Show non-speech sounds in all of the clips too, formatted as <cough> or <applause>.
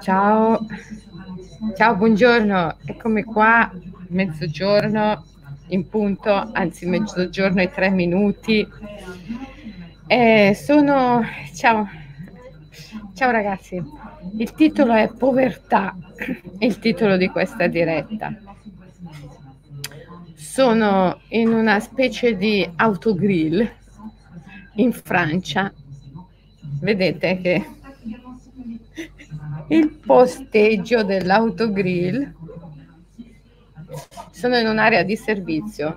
Ciao, ciao, buongiorno, eccomi qua, mezzogiorno in punto, anzi mezzogiorno e tre minuti. Eh, sono, ciao, ciao ragazzi, il titolo è Povertà, il titolo di questa diretta. Sono in una specie di autogrill in Francia. Vedete che il posteggio dell'autogrill sono in un'area di servizio.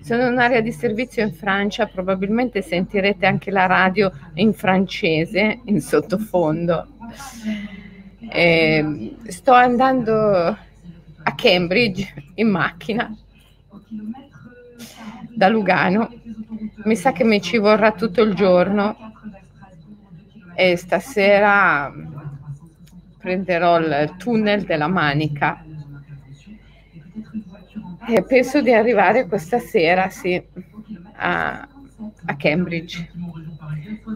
Sono in un'area di servizio in Francia, probabilmente sentirete anche la radio in francese in sottofondo. Eh, sto andando a Cambridge in macchina da Lugano. Mi sa che mi ci vorrà tutto il giorno e stasera prenderò il tunnel della Manica e penso di arrivare questa sera, sì, a, a Cambridge.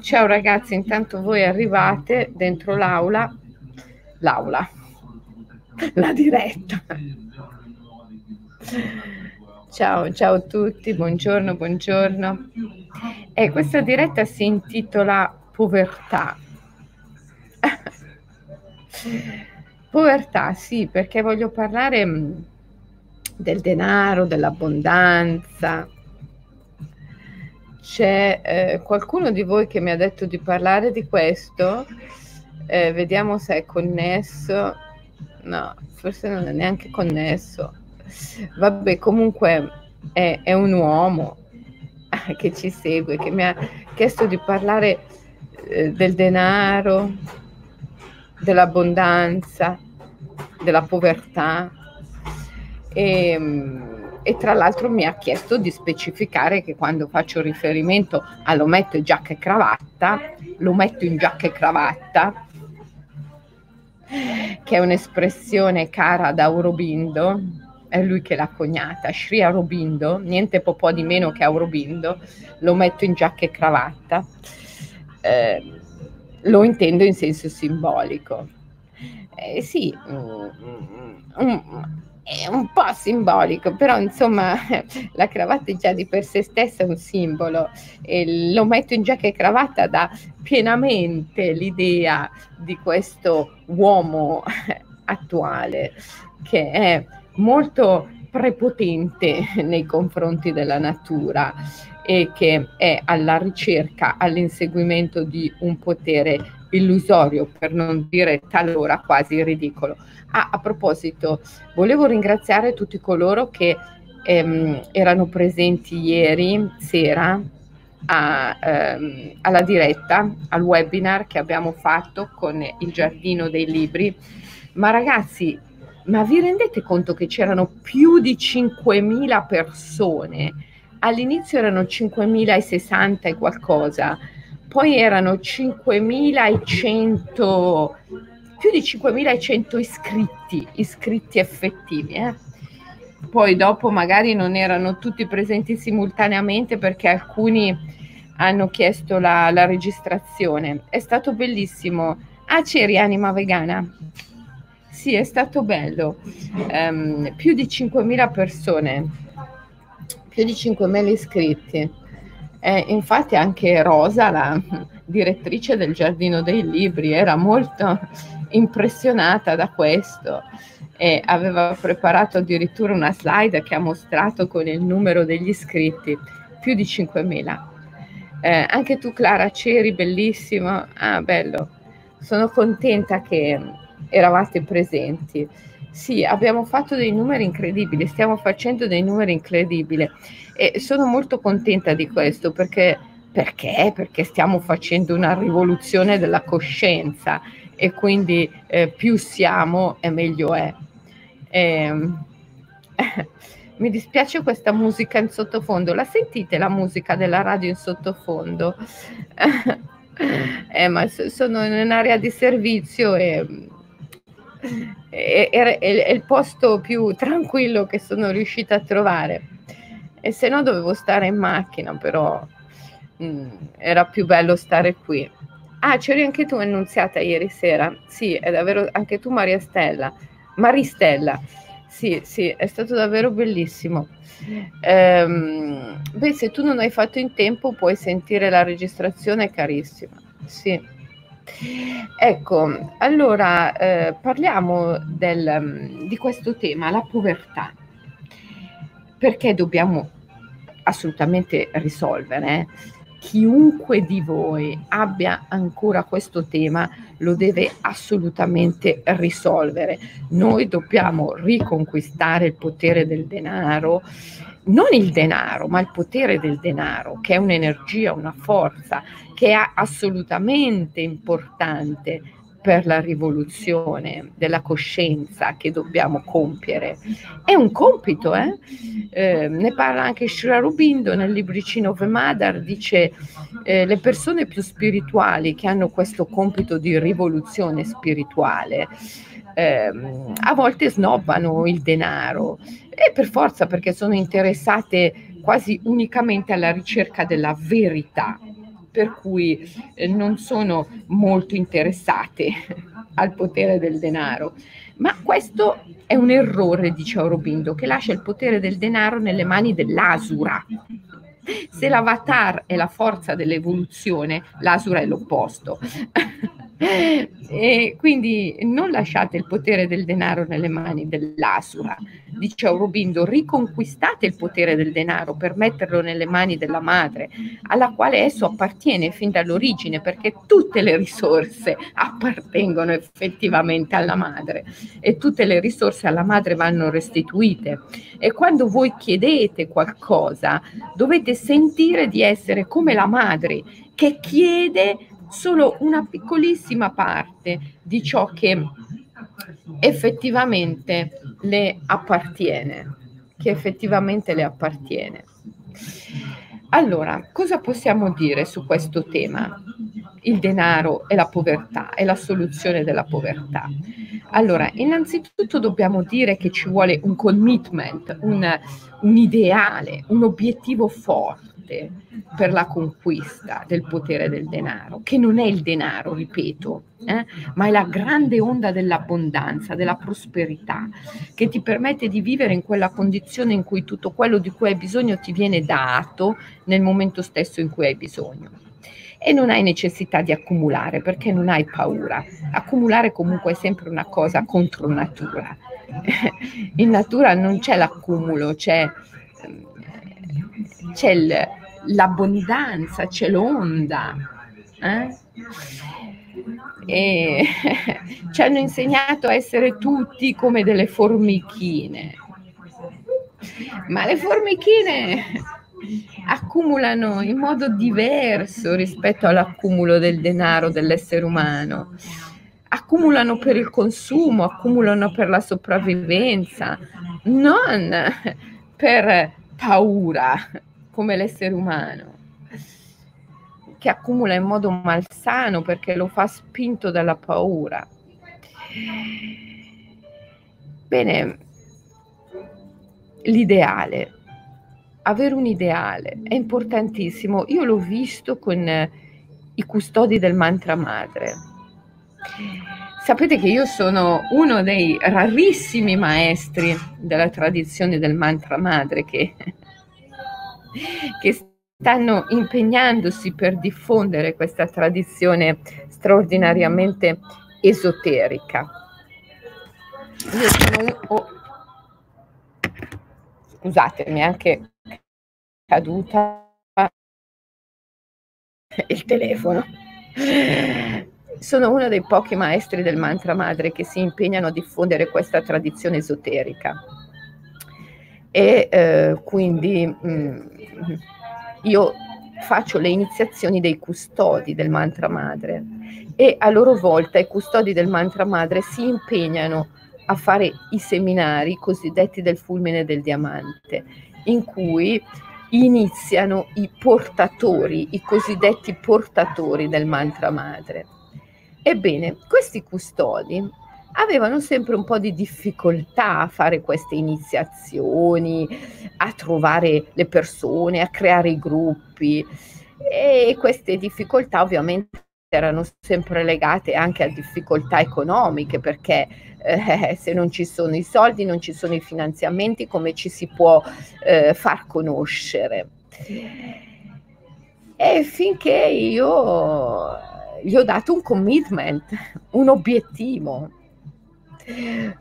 Ciao ragazzi, intanto voi arrivate dentro l'aula, l'aula, la diretta. Ciao, ciao a tutti, buongiorno, buongiorno. E questa diretta si intitola Povertà. Povertà, sì, perché voglio parlare mm, del denaro, dell'abbondanza. C'è eh, qualcuno di voi che mi ha detto di parlare di questo? Eh, vediamo se è connesso. No, forse non è neanche connesso. Vabbè, comunque è, è un uomo <laughs> che ci segue, che mi ha chiesto di parlare eh, del denaro, dell'abbondanza, della povertà e, e, tra l'altro mi ha chiesto di specificare che quando faccio riferimento a lo metto in giacca e cravatta, lo metto in giacca e cravatta, che è un'espressione cara ad Aurobindo, è lui che l'ha coniata, Sri Aurobindo, niente po' po' di meno che Aurobindo, lo metto in giacca e cravatta. Eh, lo intendo in senso simbolico. Eh, sì, mm, mm, mm, è un po' simbolico, però insomma <laughs> la cravatta è già di per sé stessa un simbolo e lo metto in giacca e cravatta da pienamente l'idea di questo uomo <laughs> attuale che è molto prepotente nei confronti della natura e che è alla ricerca, all'inseguimento di un potere illusorio, per non dire talora quasi ridicolo. Ah, a proposito, volevo ringraziare tutti coloro che ehm, erano presenti ieri sera a, ehm, alla diretta, al webinar che abbiamo fatto con il Giardino dei Libri. Ma ragazzi, ma vi rendete conto che c'erano più di 5.000 persone? All'inizio erano 5.060 e qualcosa, poi erano 5.100, più di 5.100 iscritti, iscritti effettivi. Eh? Poi dopo magari non erano tutti presenti simultaneamente perché alcuni hanno chiesto la, la registrazione. È stato bellissimo. Ah, c'eri anima vegana? Sì, è stato bello. Um, più di 5.000 persone più di 5.000 iscritti. Eh, infatti anche Rosa, la direttrice del Giardino dei Libri, era molto impressionata da questo e aveva preparato addirittura una slide che ha mostrato con il numero degli iscritti, più di 5.000. Eh, anche tu Clara c'eri, bellissimo. Ah, bello. Sono contenta che eravate presenti. Sì, abbiamo fatto dei numeri incredibili, stiamo facendo dei numeri incredibili e sono molto contenta di questo perché, perché? perché stiamo facendo una rivoluzione della coscienza e quindi eh, più siamo e meglio è. E, ehm, <laughs> mi dispiace questa musica in sottofondo, la sentite la musica della radio in sottofondo? <laughs> eh, ma sono in un'area di servizio e è, è, il posto più tranquillo che sono riuscita a trovare. E se no dovevo stare in macchina, però mh, mm, era più bello stare qui. Ah, c'eri anche tu annunziata ieri sera. Sì, è davvero anche tu Maria Stella. Maristella. Sì, sì, è stato davvero bellissimo. Ehm, beh, se tu non hai fatto in tempo puoi sentire la registrazione, carissima. Sì. Ecco, allora eh, parliamo del, di questo tema, la povertà. Perché dobbiamo assolutamente risolvere? Chiunque di voi abbia ancora questo tema lo deve assolutamente risolvere. Noi dobbiamo riconquistare il potere del denaro, non il denaro, ma il potere del denaro, che è un'energia, una forza, che è assolutamente importante per la rivoluzione della coscienza che dobbiamo compiere. È un compito, eh? Eh, ne parla anche Sri Aurobindo nel libricino Vemadar, dice eh, le persone più spirituali che hanno questo compito di rivoluzione spirituale ehm, a volte snobbano il denaro e per forza perché sono interessate quasi unicamente alla ricerca della verità per cui eh, non sono molto interessate <laughs> al potere del denaro. Ma questo è un errore, dice Aurobindo, che lascia il potere del denaro nelle mani dell'asura. Se l'avatar è la forza dell'evoluzione, l'asura è l'opposto. <laughs> e quindi non lasciate il potere del denaro nelle mani dell'asura, dice Aurobindo, riconquistate il potere del denaro per metterlo nelle mani della madre, alla quale esso appartiene fin dall'origine, perché tutte le risorse appartengono effettivamente alla madre e tutte le risorse alla madre vanno restituite. E quando voi chiedete qualcosa, dovete sentire di essere come la madre che chiede solo una piccolissima parte di ciò che effettivamente le appartiene, che effettivamente le appartiene. Allora, cosa possiamo dire su questo tema? Il denaro e la povertà e la soluzione della povertà. Allora, innanzitutto dobbiamo dire che ci vuole un commitment, un, un ideale, un obiettivo forte forte per la conquista del potere del denaro, che non è il denaro, ripeto, eh, ma è la grande onda dell'abbondanza, della prosperità, che ti permette di vivere in quella condizione in cui tutto quello di cui hai bisogno ti viene dato nel momento stesso in cui hai bisogno. E non hai necessità di accumulare perché non hai paura. Accumulare comunque è sempre una cosa contro natura. <laughs> In natura non c'è l'accumulo, c'è c'è l'abbondanza, c'è l'onda. Eh? E <laughs> ci hanno insegnato a essere tutti come delle formichine. Ma le formichine accumulano in modo diverso rispetto all'accumulo del denaro dell'essere umano. Accumulano per il consumo, accumulano per la sopravvivenza, non per paura come l'essere umano, che accumula in modo malsano perché lo fa spinto dalla paura. Bene, l'ideale, avere un ideale è importantissimo. Io l'ho visto con i custodi del mantra madre. Sapete che io sono uno dei rarissimi maestri della tradizione del mantra madre che, che stanno impegnandosi per diffondere questa tradizione straordinariamente esoterica. Io sono. Oh, scusatemi, anche caduta il telefono. Sono uno dei pochi maestri del mantra madre che si impegnano a diffondere questa tradizione esoterica. E eh, quindi mh, mm, io faccio le iniziazioni dei custodi del mantra madre e a loro volta i custodi del mantra madre si impegnano a fare i seminari cosiddetti del fulmine del diamante, in cui iniziano i portatori, i cosiddetti portatori del mantra madre. Ebbene, questi custodi avevano sempre un po' di difficoltà a fare queste iniziazioni, a trovare le persone, a creare i gruppi e queste difficoltà ovviamente erano sempre legate anche a difficoltà economiche perché eh, se non ci sono i soldi, non ci sono i finanziamenti, come ci si può eh, far conoscere? E finché io gli ho dato un commitment, un obiettivo.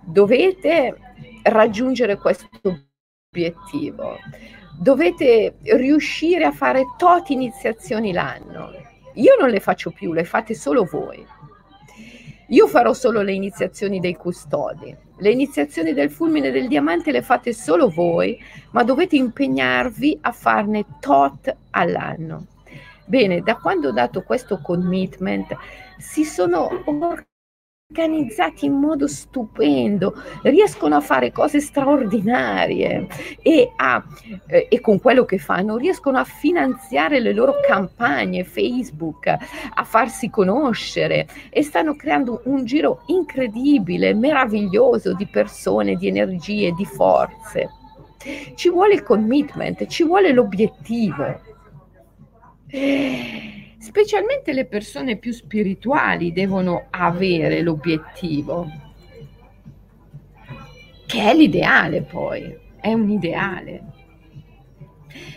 Dovete raggiungere questo obiettivo. Dovete riuscire a fare tot iniziazioni l'anno. Io non le faccio più, le fate solo voi. Io farò solo le iniziazioni dei custodi. Le iniziazioni del fulmine del diamante le fate solo voi, ma dovete impegnarvi a farne tot all'anno. Bene, da quando ho dato questo commitment si sono organizzati in modo stupendo, riescono a fare cose straordinarie e, a, eh, e, con quello che fanno riescono a finanziare le loro campagne Facebook, a farsi conoscere e stanno creando un giro incredibile, meraviglioso di persone, di energie, di forze. Ci vuole il commitment, ci vuole l'obiettivo. Specialmente le persone più spirituali devono avere l'obiettivo, che è l'ideale poi, è un ideale.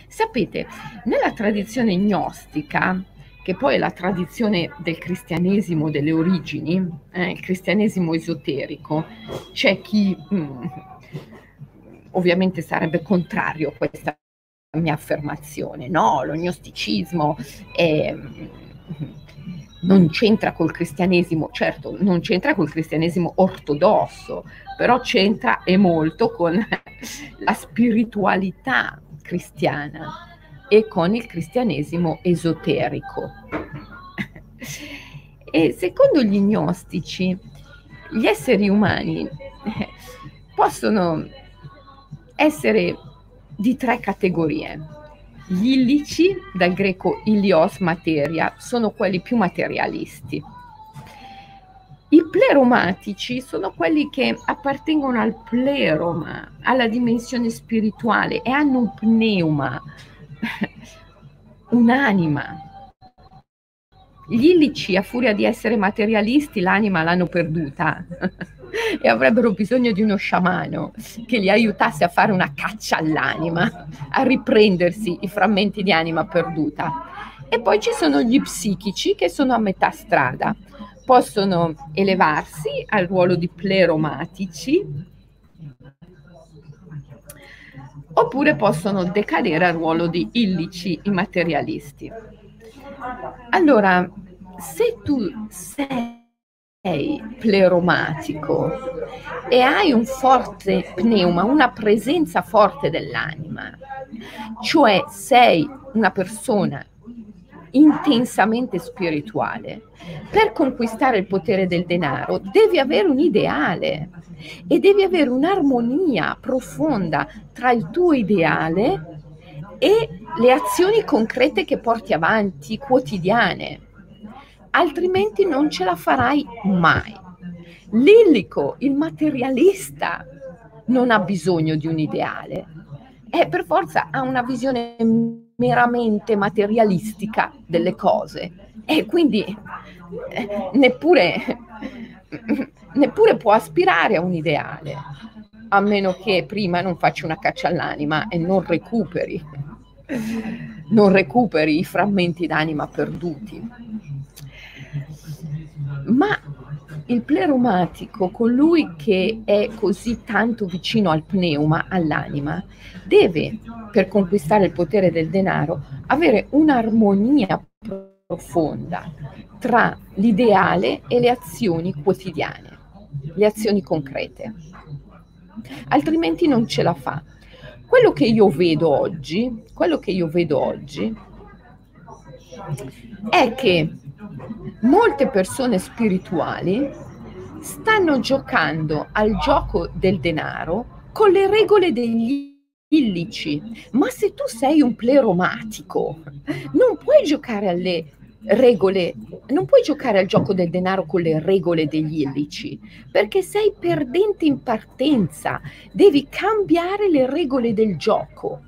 Sapete, nella tradizione gnostica, che poi è la tradizione del cristianesimo delle origini, eh, il cristianesimo esoterico, c'è chi mh, mm, ovviamente sarebbe contrario a questa mia affermazione, no, lo gnosticismo è, non c'entra col cristianesimo, certo non c'entra col cristianesimo ortodosso, però c'entra e molto con <laughs> la spiritualità cristiana e con il cristianesimo esoterico. E secondo gli gnostici, gli esseri umani possono essere di tre categorie. Gli illici, dal greco ilios materia, sono quelli più materialisti. I pleromatici sono quelli che appartengono al pleroma, alla dimensione spirituale e hanno un pneuma, <laughs> un'anima. Gli illici, a furia di essere materialisti, l'anima l'hanno perduta. <laughs> e avrebbero bisogno di uno sciamano che li aiutasse a fare una caccia all'anima, a riprendersi i frammenti di anima perduta. E poi ci sono gli psichici che sono a metà strada, possono elevarsi al ruolo di pleromatici oppure possono decadere al ruolo di illici immaterialisti. Allora, se tu sei sei pleromatico. E hai un forte pneuma, una presenza forte dell'anima, cioè sei una persona intensamente spirituale, per conquistare il potere del denaro devi avere un ideale. E devi avere un'armonia profonda tra il tuo ideale e le azioni concrete che porti avanti, quotidiane altrimenti non ce la farai mai. Lillico, il materialista, non ha bisogno di un ideale, è per forza ha una visione meramente materialistica delle cose. E quindi eh, neppure, <laughs> neppure può aspirare a un ideale, a meno che prima non faccia una caccia all'anima e non recuperi, non recuperi i frammenti d'anima perduti ma il pleromatico, colui che è così tanto vicino al pneuma, all'anima, deve, per conquistare il potere del denaro, avere un'armonia profonda tra l'ideale e le azioni quotidiane, le azioni concrete. Altrimenti non ce la fa. Quello che io vedo oggi, quello che io vedo oggi è che molte persone spirituali stanno giocando al gioco del denaro con le regole degli illici. Ma se tu sei un pleromatico, non puoi giocare alle regole, non puoi giocare al gioco del denaro con le regole degli illici, perché sei perdente in partenza, devi cambiare le regole del gioco,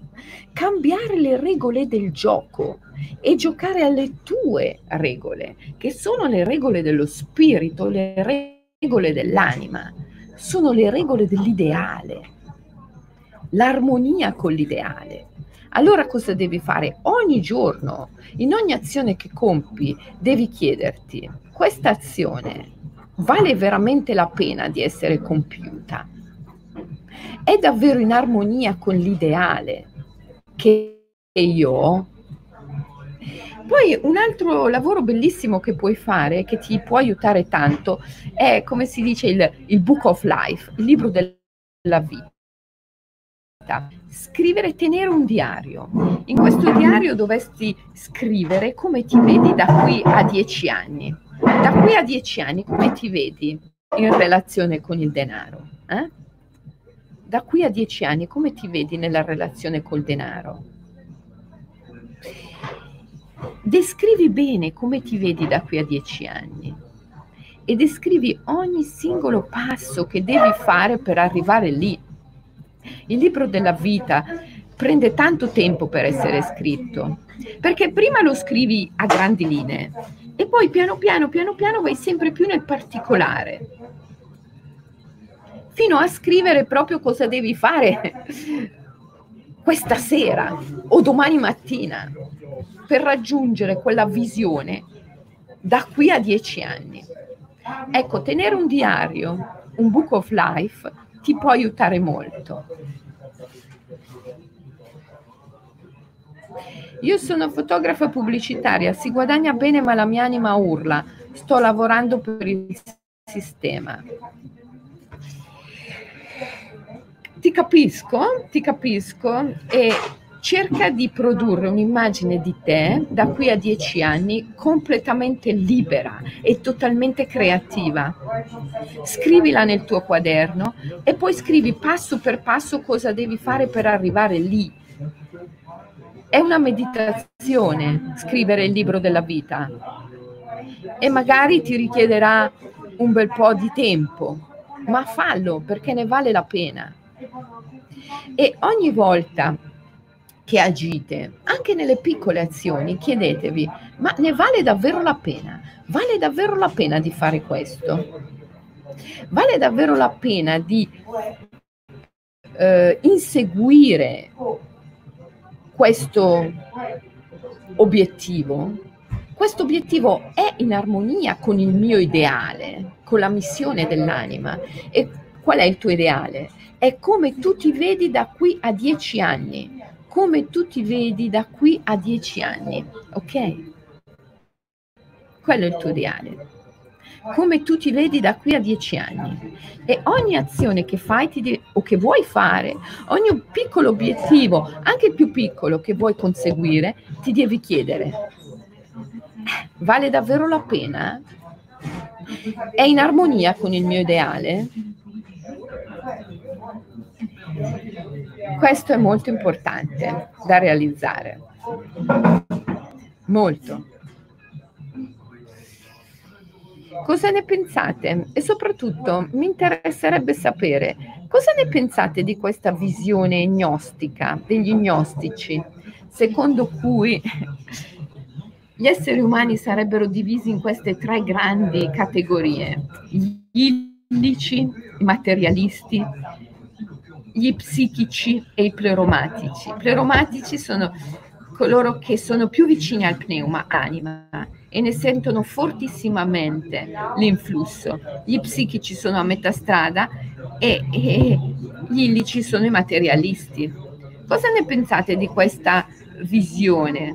cambiare le regole del gioco e giocare alle tue regole, che sono le regole dello spirito, le regole dell'anima, sono le regole dell'ideale, l'armonia con l'ideale. Allora cosa devi fare? Ogni giorno, in ogni azione che compi, devi chiederti, questa azione vale veramente la pena di essere compiuta? È davvero in armonia con l'ideale che io ho? Poi un altro lavoro bellissimo che puoi fare, che ti può aiutare tanto, è come si dice il, il Book of Life, il libro della vita scrivere, tenere un diario. In questo diario dovresti scrivere come ti vedi da qui a dieci anni. Da qui a dieci anni come ti vedi in relazione con il denaro? Eh? Da qui a dieci anni come ti vedi nella relazione col denaro? Descrivi bene come ti vedi da qui a dieci anni e descrivi ogni singolo passo che devi fare per arrivare lì. Il libro della vita prende tanto tempo per essere scritto, perché prima lo scrivi a grandi linee e poi piano piano, piano piano vai sempre più nel particolare, fino a scrivere proprio cosa devi fare questa sera o domani mattina per raggiungere quella visione da qui a dieci anni. Ecco, tenere un diario, un book of life, ti può aiutare molto. Io sono fotografa pubblicitaria, si guadagna bene ma la mia anima urla, sto lavorando per il sistema. Ti capisco, ti capisco e cerca di produrre un'immagine di te da qui a dieci anni completamente libera e totalmente creativa. Scrivila nel tuo quaderno e poi scrivi passo per passo cosa devi fare per arrivare lì. È una meditazione scrivere il libro della vita e magari ti richiederà un bel po' di tempo, ma fallo perché ne vale la pena. E ogni volta che agite, anche nelle piccole azioni, chiedetevi, ma ne vale davvero la pena? Vale davvero la pena di fare questo? Vale davvero la pena di eh, inseguire questo obiettivo? Questo obiettivo è in armonia con il mio ideale, con la missione dell'anima. E qual è il tuo ideale? È come tu ti vedi da qui a dieci anni come tu ti vedi da qui a dieci anni, ok? Quello è il tuo ideale. Come tu ti vedi da qui a dieci anni. E ogni azione che fai de- o che vuoi fare, ogni piccolo obiettivo, anche il più piccolo che vuoi conseguire, ti devi chiedere, vale davvero la pena? È in armonia con il mio ideale? Questo è molto importante da realizzare. Molto. Cosa ne pensate? E soprattutto mi interesserebbe sapere cosa ne pensate di questa visione gnostica, degli gnostici, secondo cui gli esseri umani sarebbero divisi in queste tre grandi categorie, gli illici, i materialisti gli psichici e i pleromatici. I pleromatici sono coloro che sono più vicini al pneuma, anima, e ne sentono fortissimamente l'influsso. Gli psichici sono a metà strada e, e gli illici sono i materialisti. Cosa ne pensate di questa visione?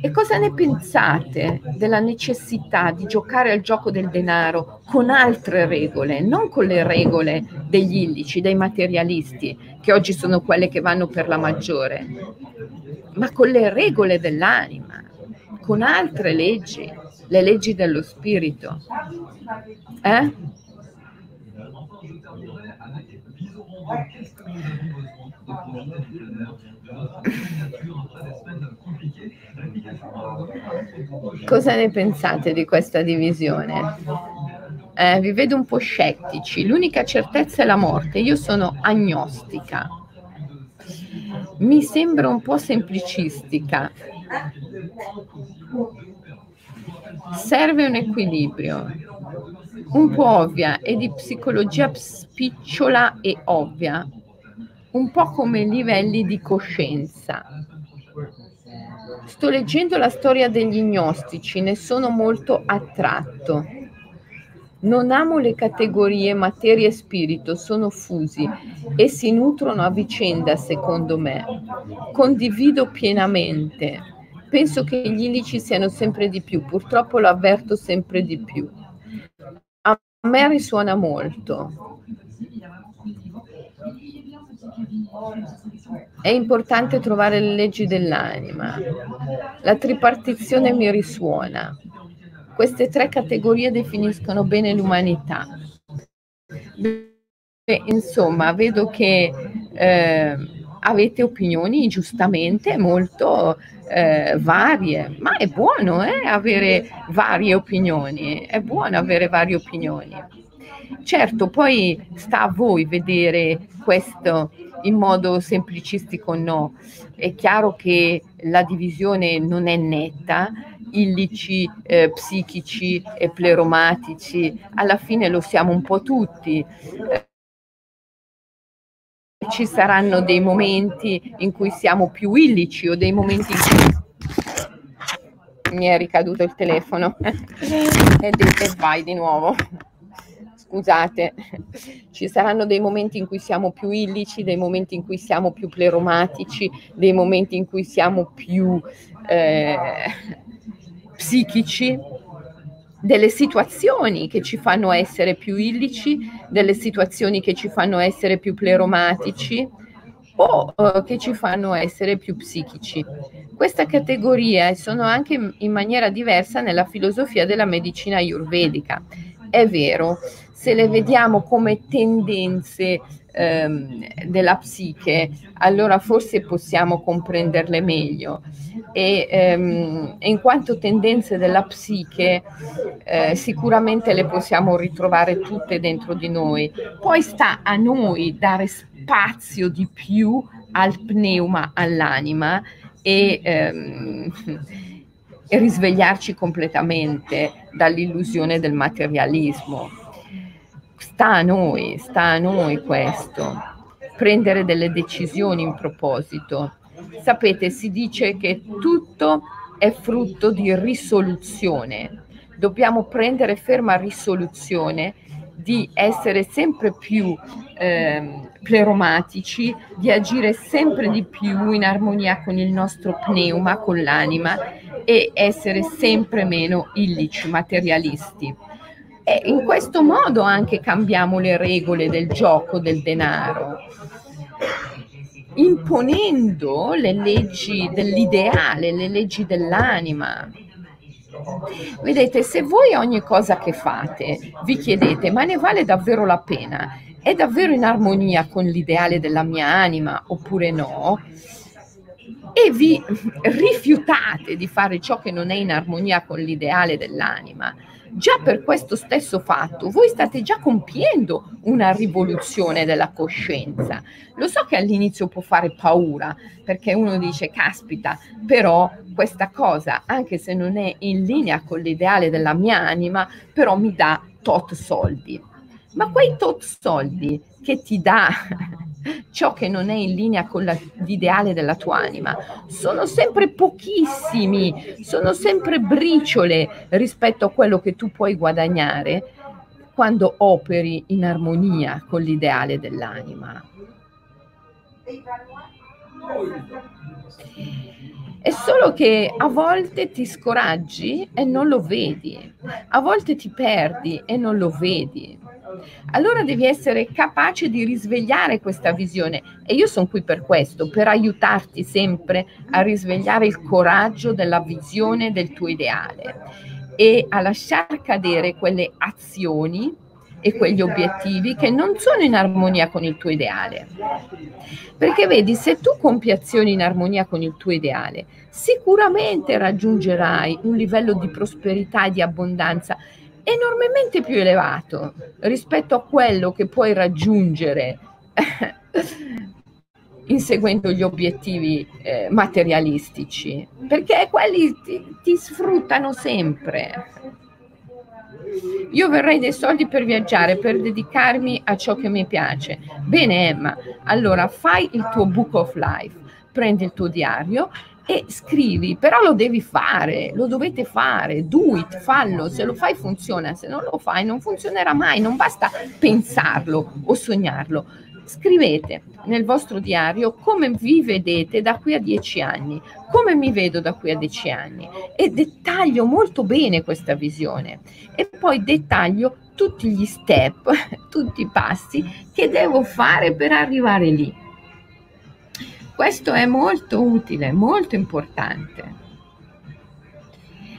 E cosa ne pensate della necessità di giocare al gioco del denaro con altre regole, non con le regole degli illici, dei materialisti, che oggi sono quelle che vanno per la maggiore, ma con le regole dell'anima, con altre leggi, le leggi dello spirito? Eh? <clears throat> Cosa ne pensate di questa divisione? Eh, vi vedo un po' scettici. L'unica certezza è la morte. Io sono agnostica. Mi sembra un po' semplicistica. Serve un equilibrio, un po' ovvia e di psicologia spicciola e ovvia, un po' come livelli di coscienza. Sto leggendo la storia degli gnostici, ne sono molto attratto. Non amo le categorie materia e spirito, sono fusi e si nutrono a vicenda, secondo me. Condivido pienamente. Penso che gli illici siano sempre di più, purtroppo lo avverto sempre di più. A me risuona molto. È importante trovare le leggi dell'anima. La tripartizione mi risuona. Queste tre categorie definiscono bene l'umanità. Beh, insomma, vedo che eh, avete opinioni giustamente molto eh, varie, ma è buono eh, avere varie opinioni, è buono avere varie opinioni. Certo, poi sta a voi vedere questo in modo semplicistico no. È chiaro che la divisione non è netta, illici, eh, psichici e pleromatici, alla fine lo siamo un po' tutti. Eh, ci saranno dei momenti in cui siamo più illici o dei momenti in cui mi è ricaduto il telefono <laughs> e vai di nuovo scusate, ci saranno dei momenti in cui siamo più illici, dei momenti in cui siamo più pleromatici, dei momenti in cui siamo più eh, psichici, delle situazioni che ci fanno essere più illici, delle situazioni che ci fanno essere più pleromatici o uh, che ci fanno essere più psichici. Questa categoria sono anche in maniera diversa nella filosofia della medicina ayurvedica. È vero, se le vediamo come tendenze ehm, della psiche, allora forse possiamo comprenderle meglio. E ehm, in quanto tendenze della psiche, eh, sicuramente le possiamo ritrovare tutte dentro di noi. Poi sta a noi dare spazio di più al pneuma, all'anima e, ehm, e risvegliarci completamente dall'illusione del materialismo sta a noi, sta a noi questo, prendere delle decisioni in proposito. Sapete, si dice che tutto è frutto di risoluzione. Dobbiamo prendere ferma risoluzione di essere sempre più eh, pleromatici, di agire sempre di più in armonia con il nostro pneuma, con l'anima e essere sempre meno illici, materialisti. E in questo modo anche cambiamo le regole del gioco del denaro, imponendo le leggi dell'ideale, le leggi dell'anima. Vedete, se voi ogni cosa che fate vi chiedete, ma ne vale davvero la pena? È davvero in armonia con l'ideale della mia anima oppure no? E vi rifiutate di fare ciò che non è in armonia con l'ideale dell'anima, già per questo stesso fatto voi state già compiendo una rivoluzione della coscienza. Lo so che all'inizio può fare paura perché uno dice caspita, però questa cosa, anche se non è in linea con l'ideale della mia anima, però mi dà tot soldi. Ma quei tot soldi che ti dà <laughs> ciò che non è in linea con la, l'ideale della tua anima sono sempre pochissimi, sono sempre briciole rispetto a quello che tu puoi guadagnare quando operi in armonia con l'ideale dell'anima. È solo che a volte ti scoraggi e non lo vedi, a volte ti perdi e non lo vedi. Allora devi essere capace di risvegliare questa visione e io sono qui per questo, per aiutarti sempre a risvegliare il coraggio della visione del tuo ideale e a lasciar cadere quelle azioni e quegli obiettivi che non sono in armonia con il tuo ideale. Perché vedi, se tu compi azioni in armonia con il tuo ideale, sicuramente raggiungerai un livello di prosperità e di abbondanza enormemente più elevato rispetto a quello che puoi raggiungere <laughs> inseguendo gli obiettivi eh, materialistici, perché quelli ti, ti sfruttano sempre. Io vorrei dei soldi per viaggiare, per dedicarmi a ciò che mi piace. Bene, Emma, allora fai il tuo book of life, prendi il tuo diario e scrivi, però lo devi fare, lo dovete fare, do it, fallo, se lo fai funziona, se non lo fai non funzionerà mai, non basta pensarlo o sognarlo. Scrivete nel vostro diario come vi vedete da qui a dieci anni, come mi vedo da qui a dieci anni e dettaglio molto bene questa visione e poi dettaglio tutti gli step, <laughs> tutti i passi che devo fare per arrivare lì. Questo è molto utile, molto importante.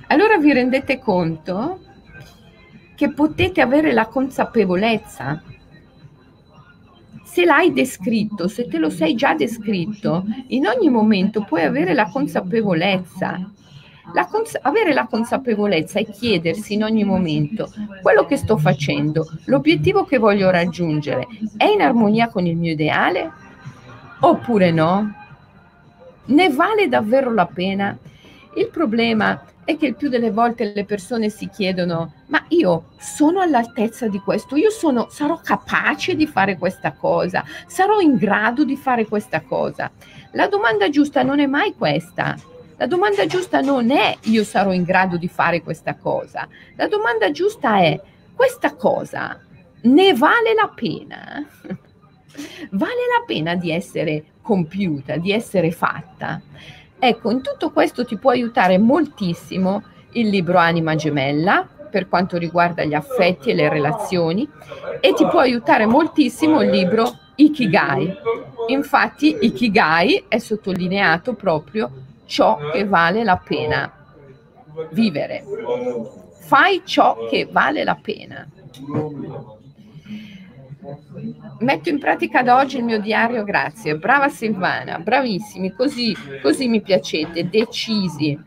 Allora vi rendete conto che potete avere la consapevolezza. Se l'hai descritto, se te lo sei già descritto, in ogni momento puoi avere la consapevolezza. La cons- avere la consapevolezza e chiedersi in ogni momento quello che sto facendo, l'obiettivo che voglio raggiungere, è in armonia con il mio ideale? Oppure no? Ne vale davvero la pena? Il problema è che il più delle volte le persone si chiedono, ma io sono all'altezza di questo, io sono, sarò capace di fare questa cosa, sarò in grado di fare questa cosa. La domanda giusta non è mai questa. La domanda giusta non è io sarò in grado di fare questa cosa. La domanda giusta è questa cosa ne vale la pena? Vale la pena di essere compiuta, di essere fatta. Ecco, in tutto questo ti può aiutare moltissimo il libro Anima Gemella per quanto riguarda gli affetti e le relazioni e ti può aiutare moltissimo il libro Ikigai. Infatti Ikigai è sottolineato proprio ciò che vale la pena vivere. Fai ciò che vale la pena. Metto in pratica da oggi il mio diario, grazie. Brava Silvana, bravissimi, così, così mi piacete, decisi.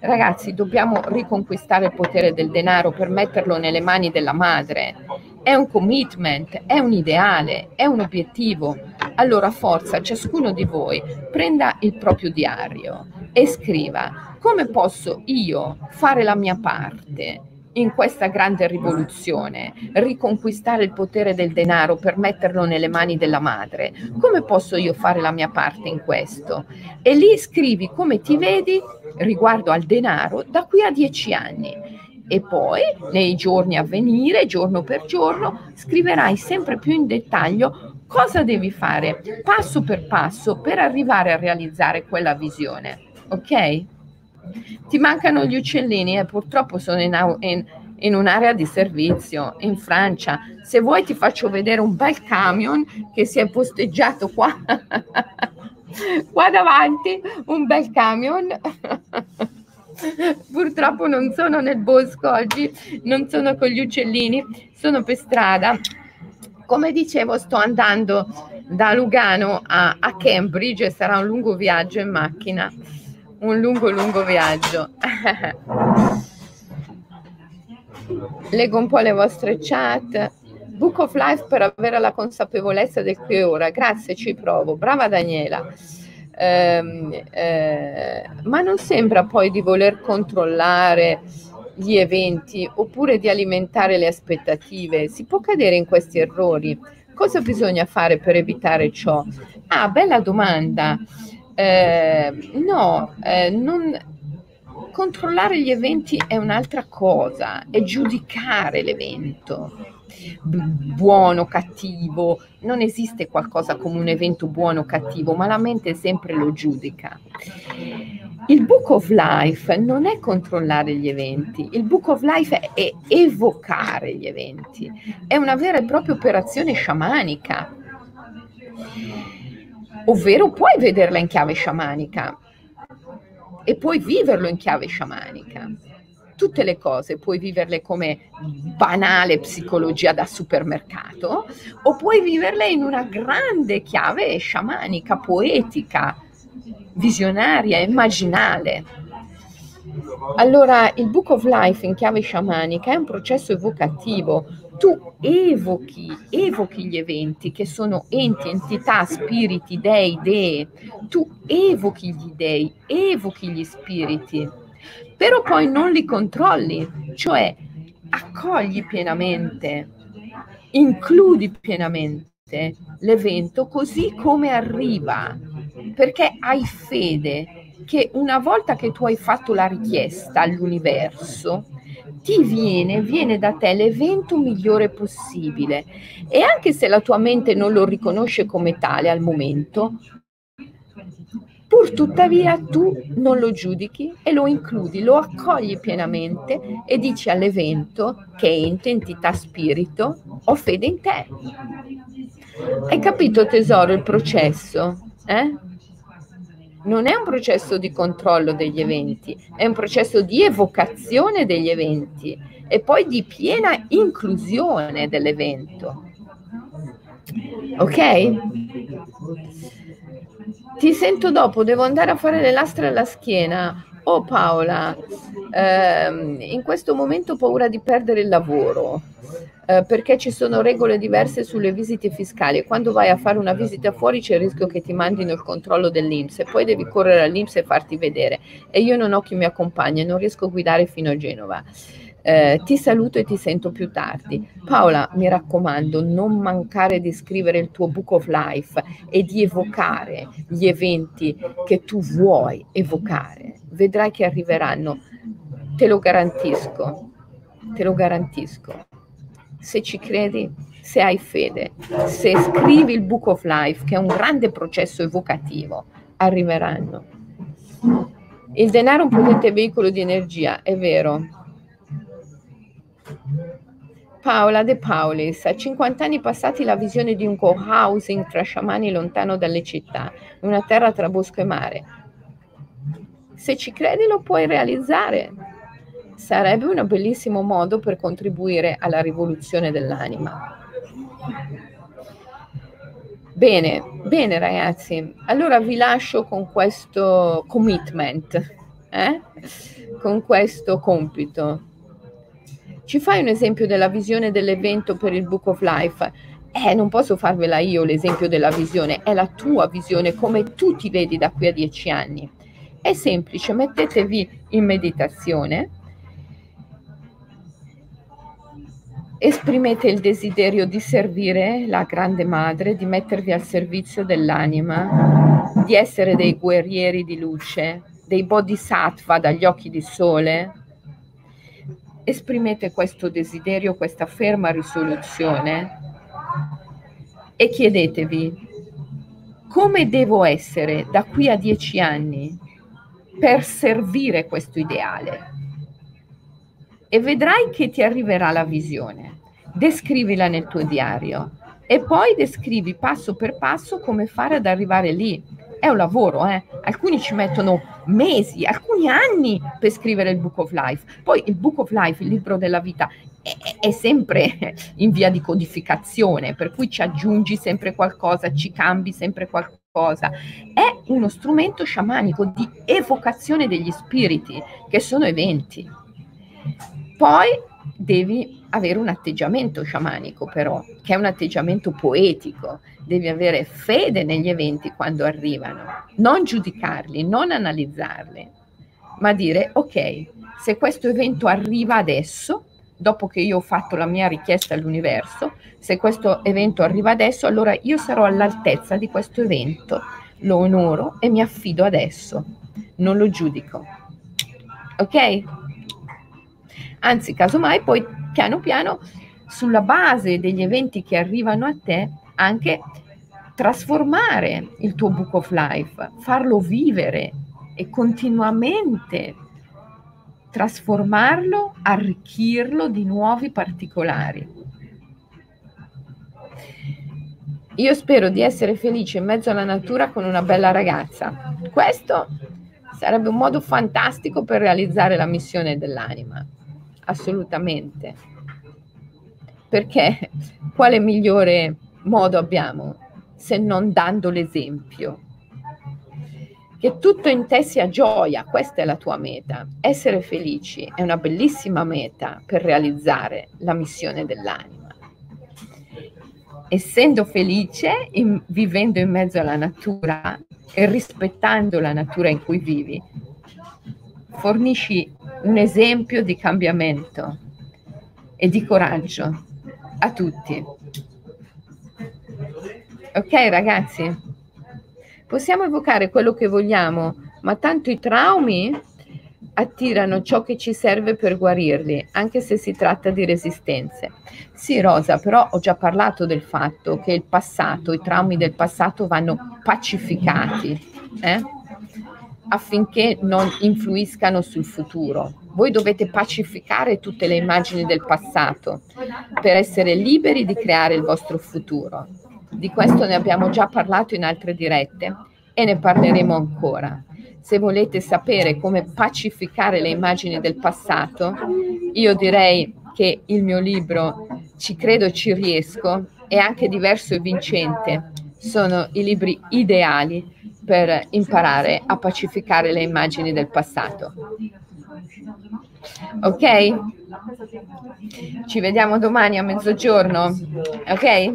Ragazzi, dobbiamo riconquistare il potere del denaro per metterlo nelle mani della madre. È un commitment, è un ideale, è un obiettivo. Allora forza, ciascuno di voi prenda il proprio diario e scriva come posso io fare la mia parte in questa grande rivoluzione, riconquistare il potere del denaro per metterlo nelle mani della madre. Come posso io fare la mia parte in questo? E lì scrivi come ti vedi riguardo al denaro da qui a dieci anni. E poi, nei giorni a venire, giorno per giorno, scriverai sempre più in dettaglio cosa devi fare, passo per passo, per arrivare a realizzare quella visione. Ok? Ti mancano gli uccellini e eh? purtroppo sono in, in, in, un'area di servizio in Francia. Se vuoi ti faccio vedere un bel camion che si è posteggiato qua, <laughs> qua davanti, un bel camion. <laughs> Purtroppo non sono nel bosco oggi, non sono con gli uccellini, sono per strada. Come dicevo, sto andando da Lugano a, a Cambridge e sarà un lungo viaggio in macchina un lungo lungo viaggio. <laughs> Leggo un po' le vostre chat. Book of Life per avere la consapevolezza del qui e ora. Grazie, ci provo. Brava Daniela. Eh, eh, ma non sembra poi di voler controllare gli eventi oppure di alimentare le aspettative. Si può cadere in questi errori. Cosa bisogna fare per evitare ciò? Ah, bella domanda. Eh, no, eh, non, controllare gli eventi è un'altra cosa, è giudicare l'evento. buono, cattivo, non esiste qualcosa come un evento buono o cattivo, ma la mente sempre lo giudica. Il Book of Life non è controllare gli eventi, il Book of Life è, evocare gli eventi, è una vera e propria operazione sciamanica ovvero puoi vederla in chiave sciamanica e puoi viverlo in chiave sciamanica. tutte le cose, puoi viverle come banale psicologia da supermercato o puoi viverle in una grande chiave sciamanica, poetica, visionaria, immaginale. Allora, il Book of Life in chiave sciamanica è un processo evocativo. Tu evochi, evochi gli eventi che sono enti, entità, spiriti, dei, dee. Tu evochi gli dei, evochi gli spiriti però poi non li controlli, cioè accogli pienamente, includi pienamente l'evento così come arriva, perché hai fede che una volta che tu hai fatto la richiesta all'universo, ti viene, viene da te l'evento migliore possibile. E anche se la tua mente non lo riconosce come tale al momento, Pur tuttavia tu non lo giudichi e lo includi, lo accogli pienamente e dici all'evento che ente, entità, spirito, ho fede in te. Hai capito tesoro il processo? Eh? Non è un processo di controllo degli eventi, è un processo di evocazione degli eventi e poi di piena inclusione dell'evento. Ok? Ti sento dopo, devo andare a fare le lastre alla schiena. Oh Paola, ehm, in questo momento ho paura di perdere il lavoro eh, perché ci sono regole diverse sulle visite fiscali. Quando vai a fare una visita fuori c'è il rischio che ti mandino il controllo dell'Inps e poi devi correre all'Inps e farti vedere. E io non ho chi mi accompagna, non riesco a guidare fino a Genova. Eh, ti saluto e ti sento più tardi. Paola, mi raccomando, non mancare di scrivere il tuo Book of Life e di evocare gli eventi che tu vuoi evocare. Vedrai che arriveranno, te lo garantisco, te lo garantisco. Se ci credi, se hai fede, se scrivi il Book of Life, che è un grande processo evocativo, arriveranno. Il denaro è un potente veicolo di energia, è vero, Paola De Paulis, a 50 anni passati la visione di un co-housing tra sciamani lontano dalle città, una terra tra bosco e mare. Se ci credi lo puoi realizzare. Sarebbe un bellissimo modo per contribuire alla rivoluzione dell'anima. Bene, bene ragazzi, allora vi lascio con questo commitment, eh? con questo compito ci fai un esempio della visione dell'evento per il Book of Life? Eh, non posso farvela io l'esempio della visione, è la tua visione, come tu ti vedi da qui a dieci anni. È semplice, mettetevi in meditazione, esprimete il desiderio di servire la grande madre, di mettervi al servizio dell'anima, di essere dei guerrieri di luce, dei bodhisattva dagli occhi di sole, esprimete questo desiderio, questa ferma risoluzione e chiedetevi come devo essere da qui a dieci anni per servire questo ideale. E vedrai che ti arriverà la visione. Descrivila nel tuo diario e poi descrivi passo per passo come fare ad arrivare lì è un lavoro, eh? alcuni ci mettono mesi, alcuni anni per scrivere il Book of Life. Poi il Book of Life, il libro della vita, è, sempre <laughs> in via di codificazione, per cui ci aggiungi sempre qualcosa, ci cambi sempre qualcosa. È uno strumento sciamanico di evocazione degli spiriti, che sono eventi. Poi devi avere un atteggiamento sciamanico però, che è un atteggiamento poetico, devi avere fede negli eventi quando arrivano, non giudicarli, non analizzarli, ma dire ok, se questo evento arriva adesso, dopo che io ho fatto la mia richiesta all'universo, se questo evento arriva adesso, allora io sarò all'altezza di questo evento, lo onoro e mi affido adesso, non lo giudico. Ok? Anzi, casomai poi piano piano sulla base degli eventi che arrivano a te anche trasformare il tuo book of life, farlo vivere e continuamente trasformarlo, arricchirlo di nuovi particolari. Io spero di essere felice in mezzo alla natura con una bella ragazza. Questo Sarebbe un modo fantastico per realizzare la missione dell'anima, assolutamente. Perché quale migliore modo abbiamo se non dando l'esempio? Che tutto in te sia gioia, questa è la tua meta. Essere felici è una bellissima meta per realizzare la missione dell'anima essendo felice, in, vivendo in mezzo alla natura e rispettando la natura in cui vivi, fornisci un esempio di cambiamento e di coraggio a tutti. Ok ragazzi? Possiamo evocare quello che vogliamo, ma tanto i traumi attirano ciò che ci serve per guarirli, anche se si tratta di resistenze. Sì, Rosa, però ho già parlato del fatto che il passato, i traumi del passato vanno pacificati eh? Affinché non influiscano sul futuro. Voi dovete pacificare tutte le immagini del passato per essere liberi di creare il vostro futuro. Di questo ne abbiamo già parlato in altre dirette e ne parleremo ancora se volete sapere come pacificare le immagini del passato, io direi che il mio libro Ci credo ci riesco è anche diverso e vincente. Sono i libri ideali per imparare a pacificare le immagini del passato. Ok? Ci vediamo domani a mezzogiorno. Ok?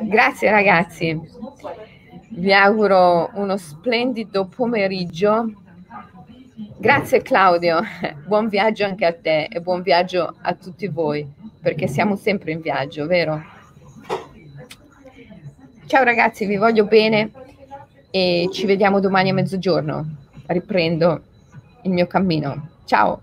Grazie ragazzi. Vi auguro uno splendido pomeriggio. Grazie Claudio, <laughs> buon viaggio anche a te e buon viaggio a tutti voi, perché siamo sempre in viaggio, vero? Ciao ragazzi, vi voglio bene e ci vediamo domani a mezzogiorno. Riprendo il mio cammino. Ciao!